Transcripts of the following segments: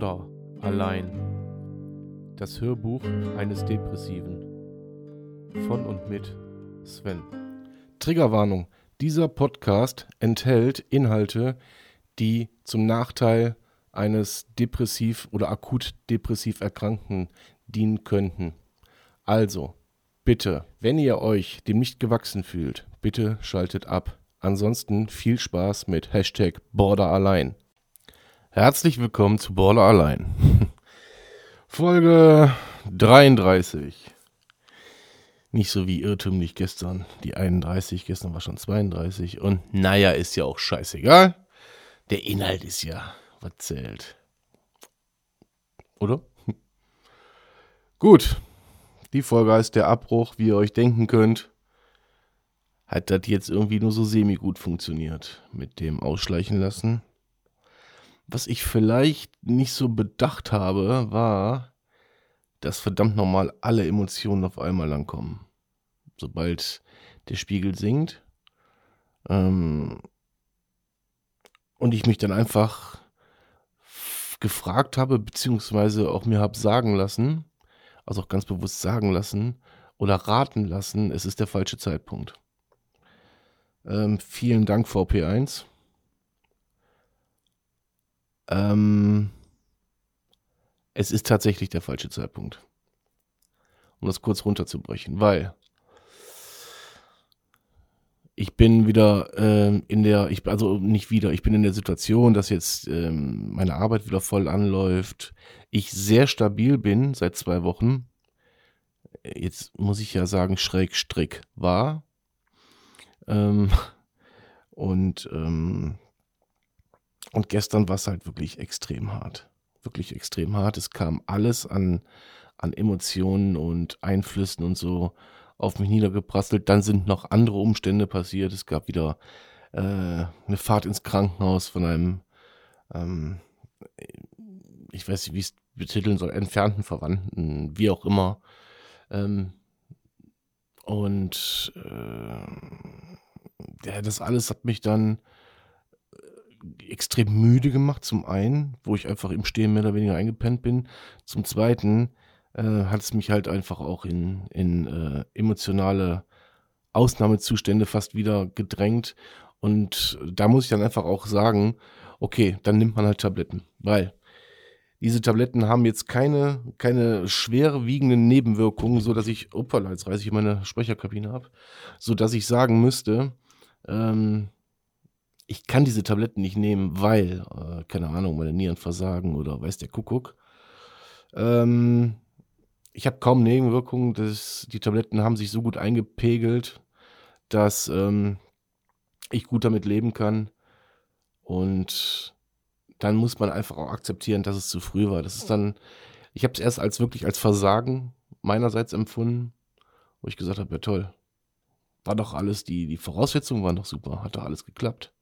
Border allein. Das Hörbuch eines Depressiven. Von und mit Sven. Triggerwarnung. Dieser Podcast enthält Inhalte, die zum Nachteil eines depressiv oder akut depressiv Erkrankten dienen könnten. Also, bitte, wenn ihr euch dem nicht gewachsen fühlt, bitte schaltet ab. Ansonsten viel Spaß mit Hashtag Border allein. Herzlich willkommen zu Border allein. Folge 33. Nicht so wie irrtümlich gestern, die 31, gestern war schon 32 und naja, ist ja auch scheißegal. Der Inhalt ist ja, was zählt. Oder? Gut, die Folge heißt der Abbruch, wie ihr euch denken könnt. Hat das jetzt irgendwie nur so semi-gut funktioniert mit dem Ausschleichen lassen. Was ich vielleicht nicht so bedacht habe, war, dass verdammt normal alle Emotionen auf einmal langkommen. Sobald der Spiegel sinkt. Ähm, und ich mich dann einfach gefragt habe, beziehungsweise auch mir habe sagen lassen, also auch ganz bewusst sagen lassen oder raten lassen, es ist der falsche Zeitpunkt. Ähm, vielen Dank, VP1. Ähm, es ist tatsächlich der falsche Zeitpunkt. Um das kurz runterzubrechen, weil ich bin wieder ähm, in der, ich, also nicht wieder, ich bin in der Situation, dass jetzt ähm, meine Arbeit wieder voll anläuft. Ich sehr stabil bin seit zwei Wochen. Jetzt muss ich ja sagen, schräg strick war. Ähm, und ähm, und gestern war es halt wirklich extrem hart. Wirklich extrem hart. Es kam alles an, an Emotionen und Einflüssen und so auf mich niedergeprasselt. Dann sind noch andere Umstände passiert. Es gab wieder äh, eine Fahrt ins Krankenhaus von einem, ähm, ich weiß nicht, wie es betiteln soll, entfernten Verwandten, wie auch immer. Ähm, und äh, ja, das alles hat mich dann extrem müde gemacht, zum einen, wo ich einfach im Stehen mehr oder weniger eingepennt bin. Zum zweiten äh, hat es mich halt einfach auch in, in äh, emotionale Ausnahmezustände fast wieder gedrängt. Und da muss ich dann einfach auch sagen, okay, dann nimmt man halt Tabletten, weil diese Tabletten haben jetzt keine, keine schwer wiegenden Nebenwirkungen, so dass ich, opala, jetzt reiße ich meine Sprecherkabine ab, so dass ich sagen müsste, ähm, ich kann diese Tabletten nicht nehmen, weil, äh, keine Ahnung, meine Nieren versagen oder weiß der Kuckuck. Ähm, ich habe kaum Nebenwirkungen. Das, die Tabletten haben sich so gut eingepegelt, dass ähm, ich gut damit leben kann. Und dann muss man einfach auch akzeptieren, dass es zu früh war. Das ist dann, ich habe es erst als wirklich als Versagen meinerseits empfunden, wo ich gesagt habe, ja toll, war doch alles, die, die Voraussetzungen waren doch super, hat doch alles geklappt.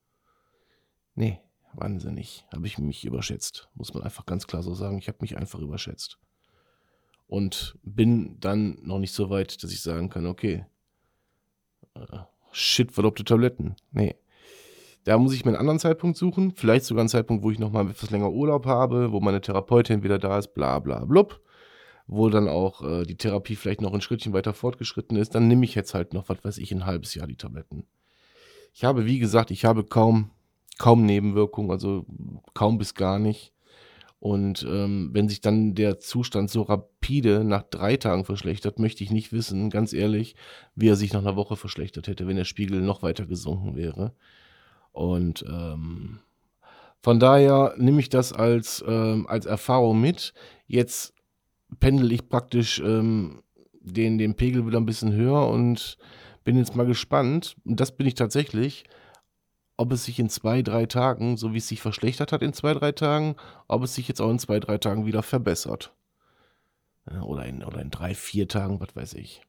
Nee, wahnsinnig. Habe ich mich überschätzt. Muss man einfach ganz klar so sagen. Ich habe mich einfach überschätzt. Und bin dann noch nicht so weit, dass ich sagen kann, okay, äh, shit, verlobte Tabletten. Nee. Da muss ich mir einen anderen Zeitpunkt suchen. Vielleicht sogar einen Zeitpunkt, wo ich nochmal etwas länger Urlaub habe, wo meine Therapeutin wieder da ist, bla bla blub. Wo dann auch äh, die Therapie vielleicht noch ein Schrittchen weiter fortgeschritten ist. Dann nehme ich jetzt halt noch, was weiß ich, ein halbes Jahr die Tabletten. Ich habe, wie gesagt, ich habe kaum kaum Nebenwirkungen, also kaum bis gar nicht. Und ähm, wenn sich dann der Zustand so rapide nach drei Tagen verschlechtert, möchte ich nicht wissen, ganz ehrlich, wie er sich nach einer Woche verschlechtert hätte, wenn der Spiegel noch weiter gesunken wäre. Und ähm, von daher nehme ich das als, ähm, als Erfahrung mit. Jetzt pendel ich praktisch ähm, den, den Pegel wieder ein bisschen höher und bin jetzt mal gespannt. Und das bin ich tatsächlich ob es sich in zwei, drei Tagen, so wie es sich verschlechtert hat in zwei, drei Tagen, ob es sich jetzt auch in zwei, drei Tagen wieder verbessert. Oder in, oder in drei, vier Tagen, was weiß ich.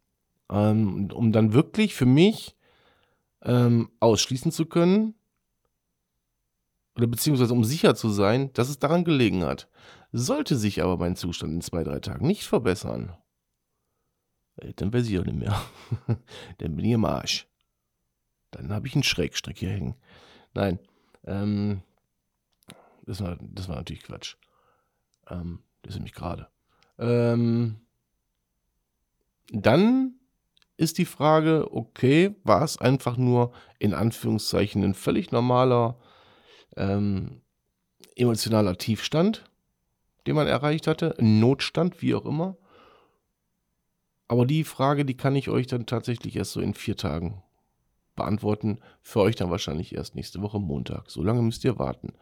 Ähm, um dann wirklich für mich ähm, ausschließen zu können, oder beziehungsweise um sicher zu sein, dass es daran gelegen hat. Sollte sich aber mein Zustand in zwei, drei Tagen nicht verbessern, dann weiß ich auch nicht mehr. dann bin ich im Arsch. Dann habe ich einen Schrägstrick hier hängen. Nein, ähm, das, war, das war natürlich Quatsch. Ähm, das ist nämlich gerade. Ähm, dann ist die Frage, okay, war es einfach nur in Anführungszeichen ein völlig normaler ähm, emotionaler Tiefstand, den man erreicht hatte, ein Notstand, wie auch immer. Aber die Frage, die kann ich euch dann tatsächlich erst so in vier Tagen beantworten. Für euch dann wahrscheinlich erst nächste Woche Montag. So lange müsst ihr warten.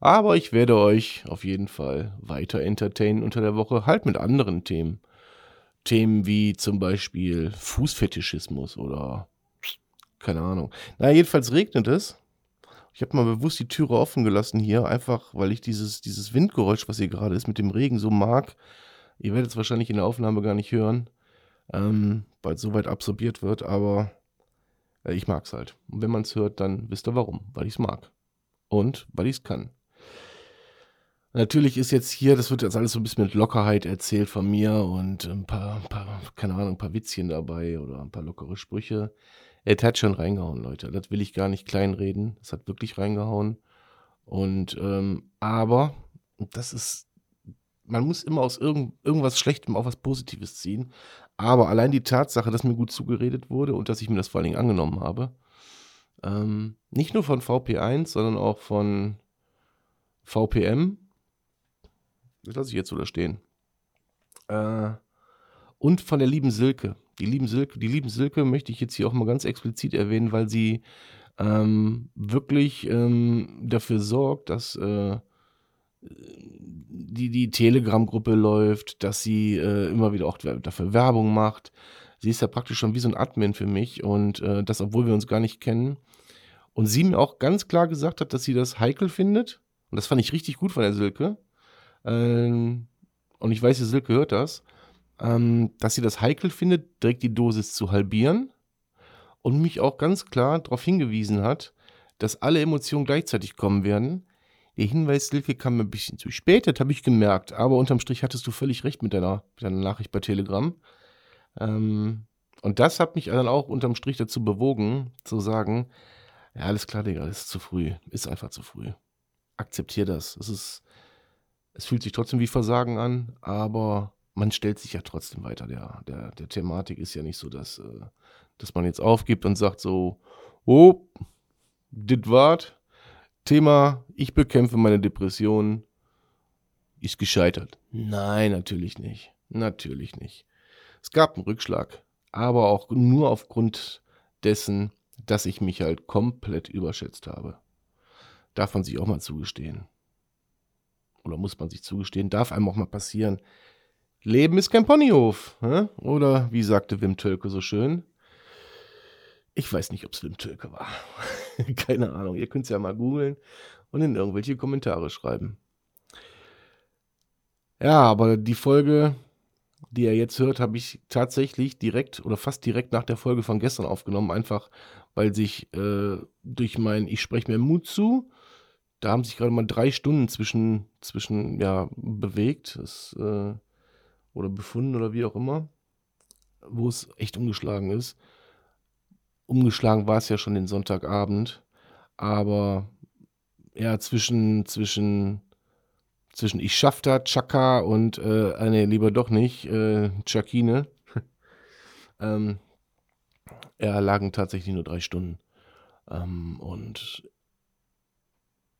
Aber ich werde euch auf jeden Fall weiter entertainen unter der Woche, halt mit anderen Themen. Themen wie zum Beispiel Fußfetischismus oder keine Ahnung. Na, jedenfalls regnet es. Ich habe mal bewusst die Türe offen gelassen hier, einfach weil ich dieses, dieses Windgeräusch, was hier gerade ist, mit dem Regen so mag. Ihr werdet es wahrscheinlich in der Aufnahme gar nicht hören, ähm, weil es so weit absorbiert wird, aber ich mag es halt. Und wenn man es hört, dann wisst ihr warum. Weil ich es mag. Und weil ich es kann. Natürlich ist jetzt hier, das wird jetzt alles so ein bisschen mit Lockerheit erzählt von mir und ein paar, ein paar keine Ahnung, ein paar Witzchen dabei oder ein paar lockere Sprüche. Es hat schon reingehauen, Leute. Das will ich gar nicht kleinreden. Es hat wirklich reingehauen. Und, ähm, aber, das ist, man muss immer aus irgend, irgendwas Schlechtem auch was Positives ziehen. Aber allein die Tatsache, dass mir gut zugeredet wurde und dass ich mir das vor allen Dingen angenommen habe, ähm, nicht nur von VP1, sondern auch von VPM, das lasse ich jetzt so da stehen. Äh, und von der lieben Silke. Die lieben Silke, die lieben Silke möchte ich jetzt hier auch mal ganz explizit erwähnen, weil sie ähm, wirklich ähm, dafür sorgt, dass äh, die, die Telegram-Gruppe läuft, dass sie äh, immer wieder auch dafür Werbung macht. Sie ist ja praktisch schon wie so ein Admin für mich und äh, das, obwohl wir uns gar nicht kennen. Und sie mir auch ganz klar gesagt hat, dass sie das heikel findet. Und das fand ich richtig gut von der Silke ähm, und ich weiß, die Silke hört das, ähm, dass sie das heikel findet, direkt die Dosis zu halbieren und mich auch ganz klar darauf hingewiesen hat, dass alle Emotionen gleichzeitig kommen werden. Der Hinweis, Silke, kam ein bisschen zu spät, das habe ich gemerkt, aber unterm Strich hattest du völlig recht mit deiner, mit deiner Nachricht bei Telegram. Ähm, und das hat mich dann auch unterm Strich dazu bewogen, zu sagen, ja, alles klar, Digga, das ist zu früh, ist einfach zu früh. Akzeptier das. Es ist, es fühlt sich trotzdem wie Versagen an, aber man stellt sich ja trotzdem weiter. Der, der, der Thematik ist ja nicht so, dass, äh, dass man jetzt aufgibt und sagt so, oh, dit wart, Thema, ich bekämpfe meine Depression, ist gescheitert. Nein, natürlich nicht. Natürlich nicht. Es gab einen Rückschlag, aber auch nur aufgrund dessen, dass ich mich halt komplett überschätzt habe. Darf man sich auch mal zugestehen oder muss man sich zugestehen, darf einem auch mal passieren. Leben ist kein Ponyhof. Hä? Oder wie sagte Wim Tölke so schön? Ich weiß nicht, ob es Wim Tölke war. Keine Ahnung. Ihr könnt es ja mal googeln und in irgendwelche Kommentare schreiben. Ja, aber die Folge, die ihr jetzt hört, habe ich tatsächlich direkt oder fast direkt nach der Folge von gestern aufgenommen. Einfach, weil sich äh, durch mein Ich spreche mir Mut zu da haben sich gerade mal drei Stunden zwischen, zwischen ja, bewegt das, äh, oder befunden oder wie auch immer, wo es echt umgeschlagen ist. Umgeschlagen war es ja schon den Sonntagabend, aber ja, zwischen, zwischen, zwischen Ich schaff da, Chaka und, äh, ah, nee, lieber doch nicht, äh, Chakine, ähm, ja, lagen tatsächlich nur drei Stunden. Ähm, und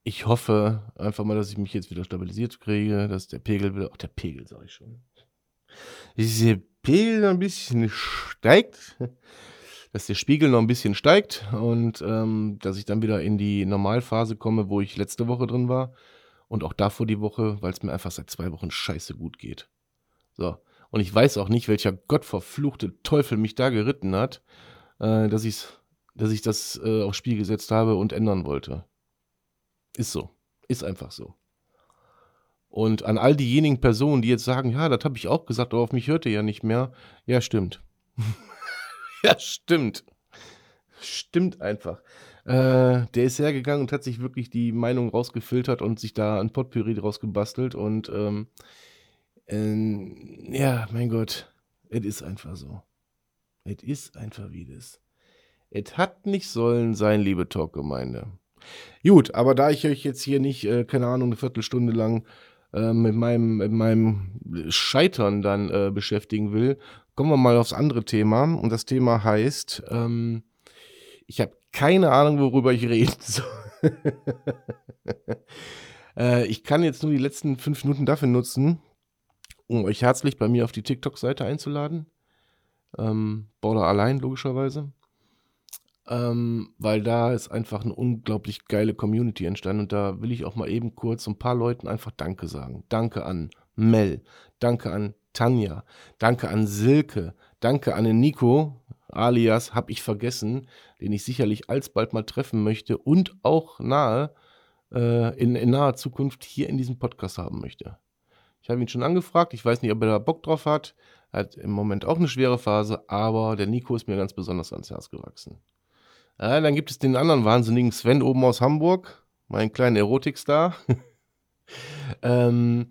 ich hoffe einfach mal, dass ich mich jetzt wieder stabilisiert kriege, dass der Pegel wieder, ach der Pegel sage ich schon, dass der Pegel ein bisschen steigt, dass der Spiegel noch ein bisschen steigt und ähm, dass ich dann wieder in die Normalphase komme, wo ich letzte Woche drin war und auch davor die Woche, weil es mir einfach seit zwei Wochen scheiße gut geht. So. Und ich weiß auch nicht, welcher gottverfluchte Teufel mich da geritten hat, äh, dass, ich's, dass ich das äh, aufs Spiel gesetzt habe und ändern wollte. Ist so. Ist einfach so. Und an all diejenigen Personen, die jetzt sagen, ja, das habe ich auch gesagt, aber auf mich hört ihr ja nicht mehr. Ja, stimmt. ja, stimmt. Stimmt einfach. Äh, der ist hergegangen und hat sich wirklich die Meinung rausgefiltert und sich da ein Potpourri draus gebastelt. Und ähm, äh, ja, mein Gott, es ist einfach so. Es ist einfach wie das. Es hat nicht sollen sein, liebe Talkgemeinde. Gut, aber da ich euch jetzt hier nicht, äh, keine Ahnung, eine Viertelstunde lang äh, mit, meinem, mit meinem Scheitern dann äh, beschäftigen will, kommen wir mal aufs andere Thema. Und das Thema heißt, ähm, ich habe keine Ahnung, worüber ich reden soll. äh, ich kann jetzt nur die letzten fünf Minuten dafür nutzen, um euch herzlich bei mir auf die TikTok-Seite einzuladen. Ähm, Border allein, logischerweise. Ähm, weil da ist einfach eine unglaublich geile Community entstanden und da will ich auch mal eben kurz ein paar Leuten einfach Danke sagen. Danke an Mel, danke an Tanja, danke an Silke, danke an den Nico, alias hab ich vergessen, den ich sicherlich alsbald mal treffen möchte und auch nahe, äh, in, in naher Zukunft hier in diesem Podcast haben möchte. Ich habe ihn schon angefragt, ich weiß nicht, ob er da Bock drauf hat. Er hat im Moment auch eine schwere Phase, aber der Nico ist mir ganz besonders ans Herz gewachsen. Äh, dann gibt es den anderen wahnsinnigen Sven oben aus Hamburg, meinen kleinen Erotikstar. ähm,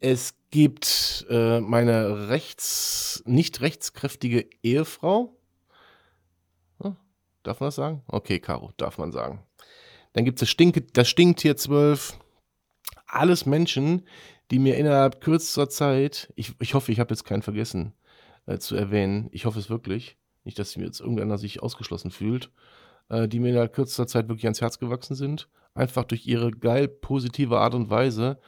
es gibt äh, meine rechts, nicht rechtskräftige Ehefrau. Hm, darf man das sagen? Okay, Caro, darf man sagen. Dann gibt es das, Stink, das Stinktier 12. Alles Menschen, die mir innerhalb kürzester Zeit, ich, ich hoffe, ich habe jetzt keinen vergessen äh, zu erwähnen, ich hoffe es wirklich, nicht, dass mir jetzt irgendeiner sich ausgeschlossen fühlt, äh, die mir innerhalb kürzester Zeit wirklich ans Herz gewachsen sind. Einfach durch ihre geil positive Art und Weise.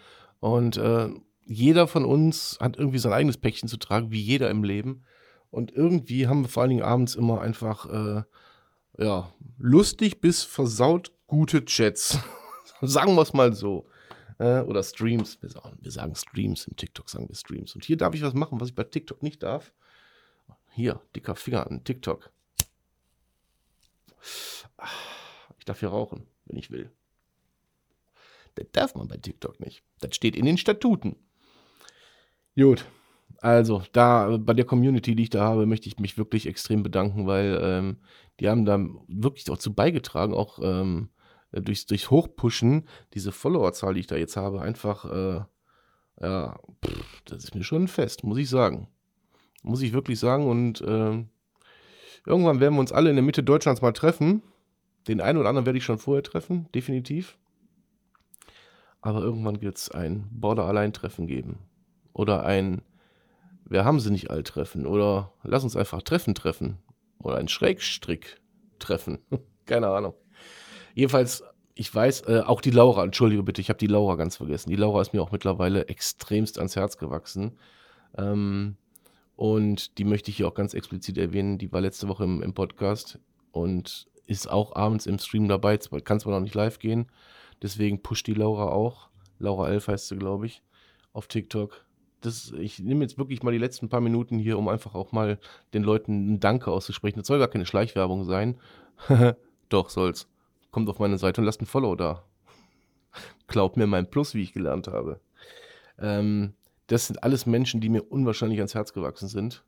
Und äh, jeder von uns hat irgendwie sein eigenes Päckchen zu tragen, wie jeder im Leben. Und irgendwie haben wir vor allen Dingen abends immer einfach, äh, ja, lustig bis versaut gute Chats. sagen wir es mal so. Äh, oder Streams. Wir sagen, wir sagen Streams. Im TikTok sagen wir Streams. Und hier darf ich was machen, was ich bei TikTok nicht darf. Hier, dicker Finger an TikTok. Ich darf hier rauchen, wenn ich will. Das darf man bei TikTok nicht. Das steht in den Statuten. Gut. Also, da bei der Community, die ich da habe, möchte ich mich wirklich extrem bedanken, weil ähm, die haben da wirklich dazu beigetragen, auch ähm, durchs, durchs Hochpushen, diese Followerzahl, die ich da jetzt habe, einfach, äh, ja, pff, das ist mir schon fest, muss ich sagen. Muss ich wirklich sagen. Und äh, irgendwann werden wir uns alle in der Mitte Deutschlands mal treffen. Den einen oder anderen werde ich schon vorher treffen, definitiv. Aber irgendwann wird es ein Border-Allein-Treffen geben. Oder ein Wer haben sie nicht all treffen? Oder lass uns einfach Treffen treffen. Oder ein Schrägstrick-Treffen. Keine Ahnung. Jedenfalls, ich weiß, äh, auch die Laura, entschuldige bitte, ich habe die Laura ganz vergessen. Die Laura ist mir auch mittlerweile extremst ans Herz gewachsen. Ähm, und die möchte ich hier auch ganz explizit erwähnen. Die war letzte Woche im, im Podcast und ist auch abends im Stream dabei. Kann zwar noch nicht live gehen, deswegen pusht die Laura auch. Laura 11 heißt sie, glaube ich, auf TikTok. Das, ich nehme jetzt wirklich mal die letzten paar Minuten hier, um einfach auch mal den Leuten ein Danke auszusprechen. Das soll gar keine Schleichwerbung sein. Doch, soll's. Kommt auf meine Seite und lasst ein Follow da. Glaubt mir mein Plus, wie ich gelernt habe. Ähm, das sind alles Menschen, die mir unwahrscheinlich ans Herz gewachsen sind.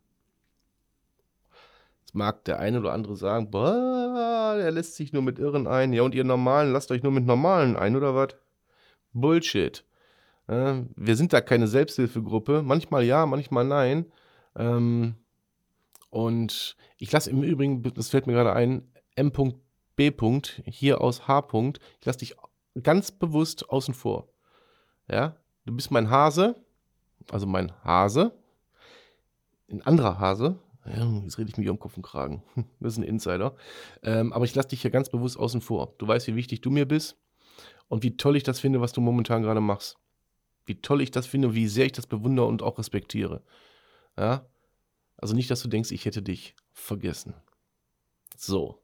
Jetzt mag der eine oder andere sagen, boah, der lässt sich nur mit Irren ein. Ja, und ihr Normalen, lasst euch nur mit Normalen ein, oder was? Bullshit. Äh, wir sind da keine Selbsthilfegruppe. Manchmal ja, manchmal nein. Ähm, und ich lasse im Übrigen, das fällt mir gerade ein, M. B. -Punkt, hier aus H. Ich lasse dich ganz bewusst außen vor. Ja, du bist mein Hase, also mein Hase, ein anderer Hase. Jetzt rede ich mich um Kopf und Kragen. Das ist ein Insider. Ähm, aber ich lasse dich hier ganz bewusst außen vor. Du weißt, wie wichtig du mir bist und wie toll ich das finde, was du momentan gerade machst. Wie toll ich das finde, wie sehr ich das bewundere und auch respektiere. Ja? Also nicht, dass du denkst, ich hätte dich vergessen. So.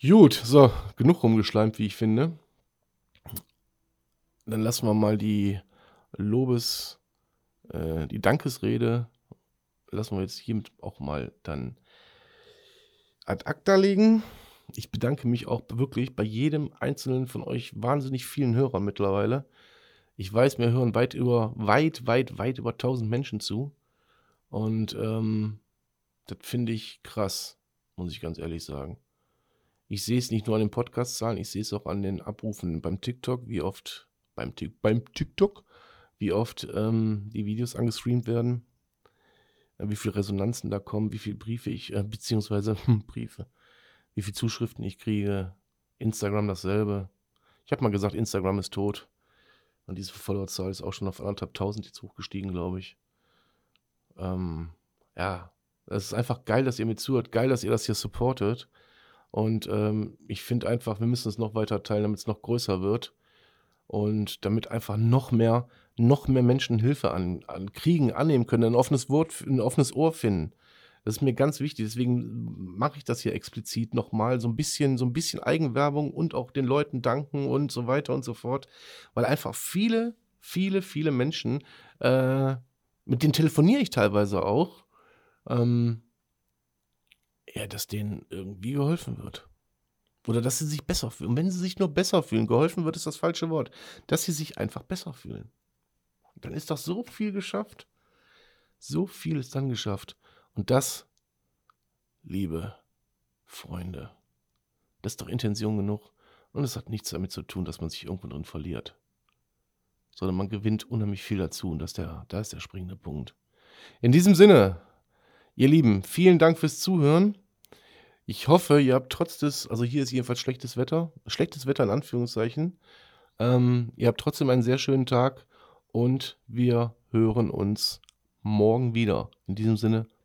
Gut, so, genug rumgeschleimt, wie ich finde. Dann lassen wir mal die Lobes, äh, die Dankesrede, lassen wir jetzt hiermit auch mal dann ad acta legen. Ich bedanke mich auch wirklich bei jedem einzelnen von euch wahnsinnig vielen Hörern mittlerweile. Ich weiß, mir hören weit über, weit, weit, weit über 1000 Menschen zu. Und ähm, das finde ich krass, muss ich ganz ehrlich sagen. Ich sehe es nicht nur an den Podcast-Zahlen, ich sehe es auch an den Abrufen beim TikTok, wie oft, beim, beim TikTok, wie oft ähm, die Videos angestreamt werden, äh, wie viele Resonanzen da kommen, wie viele Briefe ich, äh, beziehungsweise Briefe, wie viele Zuschriften ich kriege. Instagram dasselbe. Ich habe mal gesagt, Instagram ist tot. Und diese Followerzahl ist auch schon auf anderthalb tausend jetzt hochgestiegen, glaube ich. Ähm, ja, es ist einfach geil, dass ihr mir zuhört, geil, dass ihr das hier supportet. Und ähm, ich finde einfach, wir müssen es noch weiter teilen, damit es noch größer wird. Und damit einfach noch mehr, noch mehr Menschen Hilfe an, an kriegen, annehmen können, ein offenes Wort, ein offenes Ohr finden. Das ist mir ganz wichtig. Deswegen mache ich das hier explizit nochmal. So ein bisschen, so ein bisschen Eigenwerbung und auch den Leuten danken und so weiter und so fort. Weil einfach viele, viele, viele Menschen, äh, mit denen telefoniere ich teilweise auch, ähm, ja, dass denen irgendwie geholfen wird. Oder dass sie sich besser fühlen. Und wenn sie sich nur besser fühlen, geholfen wird, ist das falsche Wort. Dass sie sich einfach besser fühlen. Dann ist doch so viel geschafft. So viel ist dann geschafft. Und das, liebe Freunde, das ist doch Intention genug. Und es hat nichts damit zu tun, dass man sich irgendwo drin verliert. Sondern man gewinnt unheimlich viel dazu. Und das ist der, da ist der springende Punkt. In diesem Sinne, ihr Lieben, vielen Dank fürs Zuhören. Ich hoffe, ihr habt trotz des, also hier ist jedenfalls schlechtes Wetter, schlechtes Wetter in Anführungszeichen. Ähm, ihr habt trotzdem einen sehr schönen Tag und wir hören uns morgen wieder. In diesem Sinne,